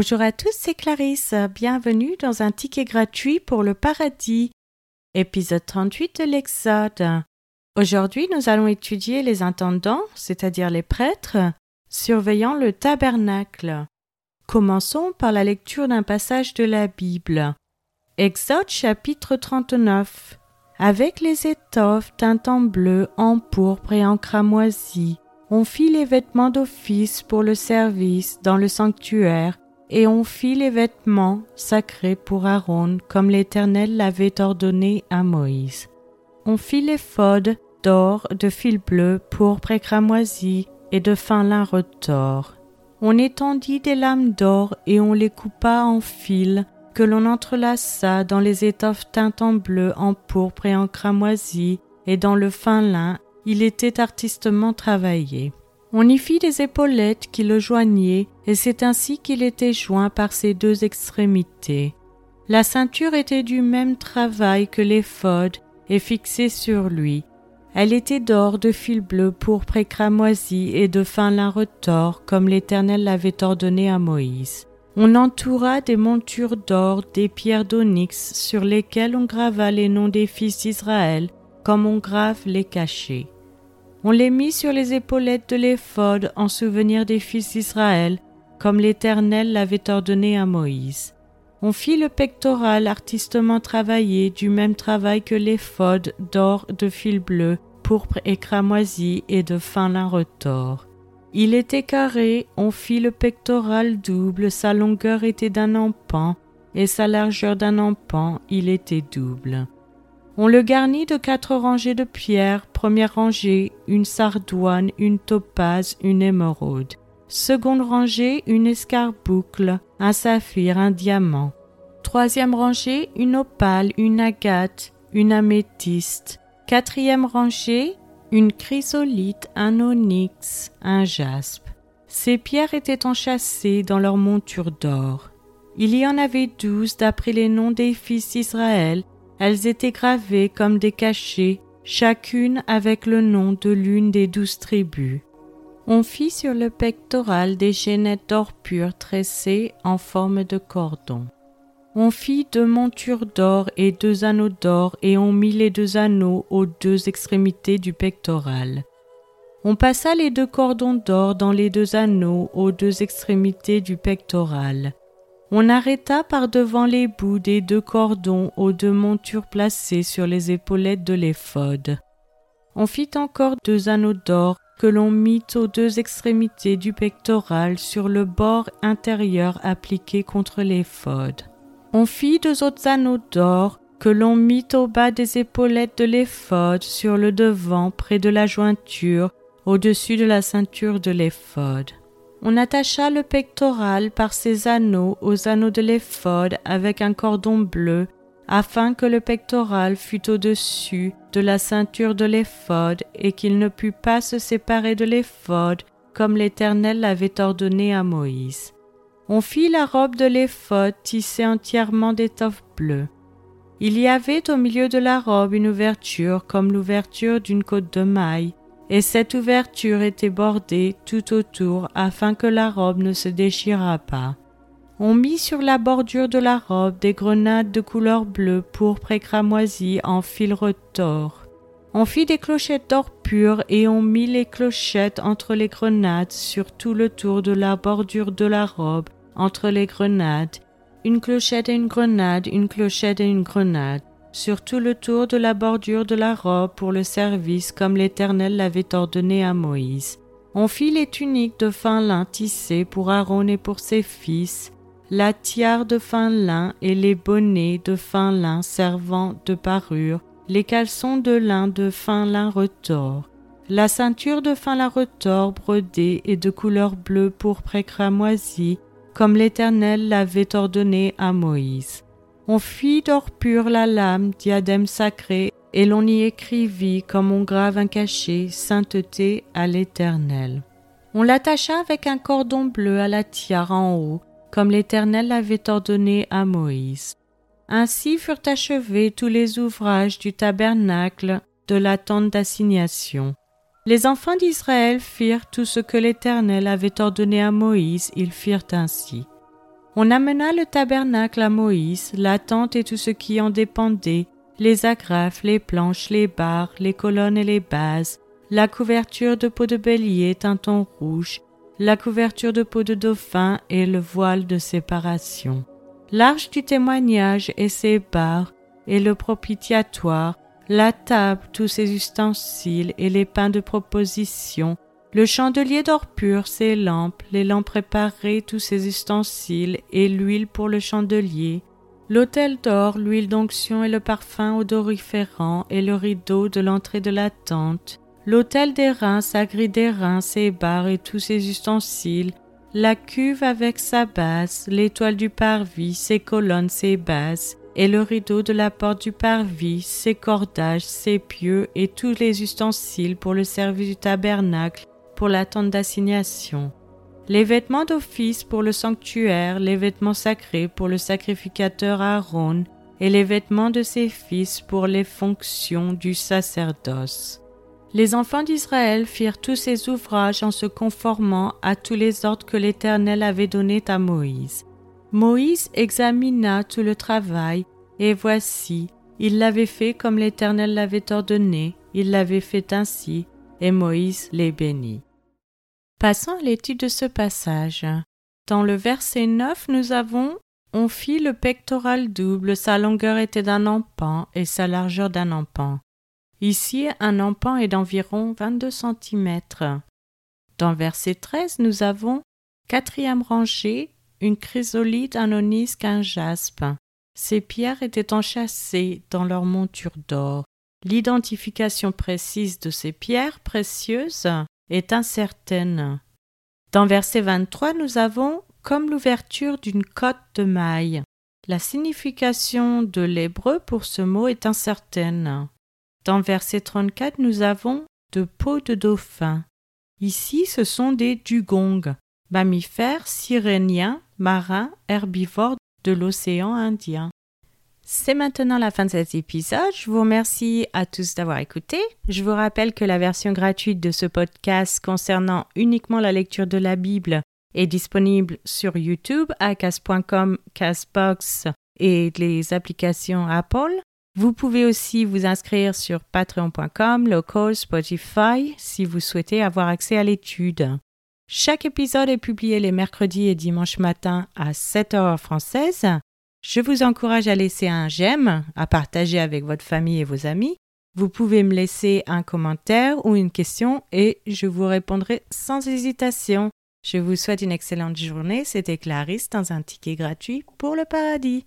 Bonjour à tous, c'est Clarisse. Bienvenue dans un ticket gratuit pour le paradis. Épisode 38 de l'Exode. Aujourd'hui, nous allons étudier les intendants, c'est-à-dire les prêtres, surveillant le tabernacle. Commençons par la lecture d'un passage de la Bible. Exode chapitre 39. Avec les étoffes teintes en bleu, en pourpre et en cramoisi, on fit les vêtements d'office pour le service dans le sanctuaire et on fit les vêtements sacrés pour Aaron, comme l'Éternel l'avait ordonné à Moïse. On fit les fodes d'or, de fil bleu, pourpre et cramoisi, et de fin lin retors. On étendit des lames d'or et on les coupa en fils, que l'on entrelaça dans les étoffes teintes en bleu, en pourpre et en cramoisi, et dans le fin lin, il était artistement travaillé. On y fit des épaulettes qui le joignaient, et c'est ainsi qu'il était joint par ses deux extrémités. La ceinture était du même travail que l'éphod et fixée sur lui. Elle était d'or, de fil bleu, pourpre et cramoisi et de fin lin retors, comme l'Éternel l'avait ordonné à Moïse. On entoura des montures d'or, des pierres d'onyx, sur lesquelles on grava les noms des fils d'Israël, comme on grave les cachets. On les mit sur les épaulettes de l'éphod en souvenir des fils d'Israël, comme l'Éternel l'avait ordonné à Moïse. On fit le pectoral artistement travaillé du même travail que l'éphod d'or de fil bleu, pourpre et cramoisi et de fin lin retors. Il était carré, on fit le pectoral double, sa longueur était d'un empan, et sa largeur d'un empan, il était double. On le garnit de quatre rangées de pierres, première rangée, une sardoine, une topaze, une émeraude. Seconde rangée, une escarboucle, un saphir, un diamant. Troisième rangée, une opale, une agate, une améthyste. Quatrième rangée, une chrysolite, un onyx, un jaspe. Ces pierres étaient enchâssées dans leur monture d'or. Il y en avait douze d'après les noms des fils d'Israël, elles étaient gravées comme des cachets, chacune avec le nom de l'une des douze tribus. On fit sur le pectoral des chaînettes d'or pur tressées en forme de cordon. On fit deux montures d'or et deux anneaux d'or, et on mit les deux anneaux aux deux extrémités du pectoral. On passa les deux cordons d'or dans les deux anneaux aux deux extrémités du pectoral. On arrêta par devant les bouts des deux cordons aux deux montures placées sur les épaulettes de l'éphod. On fit encore deux anneaux d'or que l'on mit aux deux extrémités du pectoral sur le bord intérieur appliqué contre l'éphod. On fit deux autres anneaux d'or que l'on mit au bas des épaulettes de l'éphod sur le devant près de la jointure au-dessus de la ceinture de l'éphod. On attacha le pectoral par ses anneaux aux anneaux de l'éphod avec un cordon bleu, afin que le pectoral fût au-dessus de la ceinture de l'éphod et qu'il ne pût pas se séparer de l'éphod comme l'Éternel l'avait ordonné à Moïse. On fit la robe de l'éphod tissée entièrement d'étoffe bleue. Il y avait au milieu de la robe une ouverture comme l'ouverture d'une côte de maille, et cette ouverture était bordée tout autour afin que la robe ne se déchirât pas. On mit sur la bordure de la robe des grenades de couleur bleue, pourpre et cramoisi en fil retors. On fit des clochettes d'or pur et on mit les clochettes entre les grenades sur tout le tour de la bordure de la robe, entre les grenades, une clochette et une grenade, une clochette et une grenade sur tout le tour de la bordure de la robe pour le service comme l'Éternel l'avait ordonné à Moïse. On fit les tuniques de fin lin tissées pour Aaron et pour ses fils, la tiare de fin lin et les bonnets de fin lin servant de parure, les caleçons de lin de fin lin retors, la ceinture de fin lin retors brodée et de couleur bleue pour cramoisi, comme l'Éternel l'avait ordonné à Moïse. On fit d'or pur la lame, diadème sacré, et l'on y écrivit comme on grave un cachet, sainteté à l'Éternel. On l'attacha avec un cordon bleu à la tiare en haut, comme l'Éternel l'avait ordonné à Moïse. Ainsi furent achevés tous les ouvrages du tabernacle de la tente d'assignation. Les enfants d'Israël firent tout ce que l'Éternel avait ordonné à Moïse, ils firent ainsi. On amena le tabernacle à Moïse, la tente et tout ce qui en dépendait, les agrafes, les planches, les barres, les colonnes et les bases, la couverture de peau de bélier teinton rouge, la couverture de peau de dauphin et le voile de séparation, l'arche du témoignage et ses barres, et le propitiatoire, la table, tous ses ustensiles et les pains de proposition, le chandelier d'or pur, ses lampes, les lampes préparées, tous ses ustensiles et l'huile pour le chandelier, l'autel d'or, l'huile d'onction et le parfum odoriférant et le rideau de l'entrée de la tente, l'autel des reins, sa grille des reins, ses barres et tous ses ustensiles, la cuve avec sa base, l'étoile du parvis, ses colonnes, ses bases, et le rideau de la porte du parvis, ses cordages, ses pieux et tous les ustensiles pour le service du tabernacle, pour la tente d'assignation. Les vêtements d'office pour le sanctuaire, les vêtements sacrés pour le sacrificateur Aaron, et les vêtements de ses fils pour les fonctions du sacerdoce. Les enfants d'Israël firent tous ces ouvrages en se conformant à tous les ordres que l'Éternel avait donnés à Moïse. Moïse examina tout le travail, et voici, il l'avait fait comme l'Éternel l'avait ordonné, il l'avait fait ainsi, et Moïse les bénit. Passons à l'étude de ce passage. Dans le verset 9, nous avons On fit le pectoral double, sa longueur était d'un empan et sa largeur d'un empan. Ici, un empan est d'environ 22 cm. Dans verset 13, nous avons quatrième rangée, une chrysolite, un onisque, un jaspe. Ces pierres étaient enchâssées dans leur monture d'or. L'identification précise de ces pierres précieuses est incertaine. Dans verset 23, nous avons comme l'ouverture d'une côte de maille. La signification de l'hébreu pour ce mot est incertaine. Dans verset 34, nous avons de peau de dauphin. Ici, ce sont des dugongs, mammifères siréniens, marins, herbivores de l'océan Indien. C'est maintenant la fin de cet épisode. Je vous remercie à tous d'avoir écouté. Je vous rappelle que la version gratuite de ce podcast concernant uniquement la lecture de la Bible est disponible sur YouTube à cas.com, Casbox et les applications Apple. Vous pouvez aussi vous inscrire sur patreon.com, local, Spotify si vous souhaitez avoir accès à l'étude. Chaque épisode est publié les mercredis et dimanches matin à 7 heures française. Je vous encourage à laisser un j'aime, à partager avec votre famille et vos amis. Vous pouvez me laisser un commentaire ou une question et je vous répondrai sans hésitation. Je vous souhaite une excellente journée. C'était Clarisse dans un ticket gratuit pour le paradis.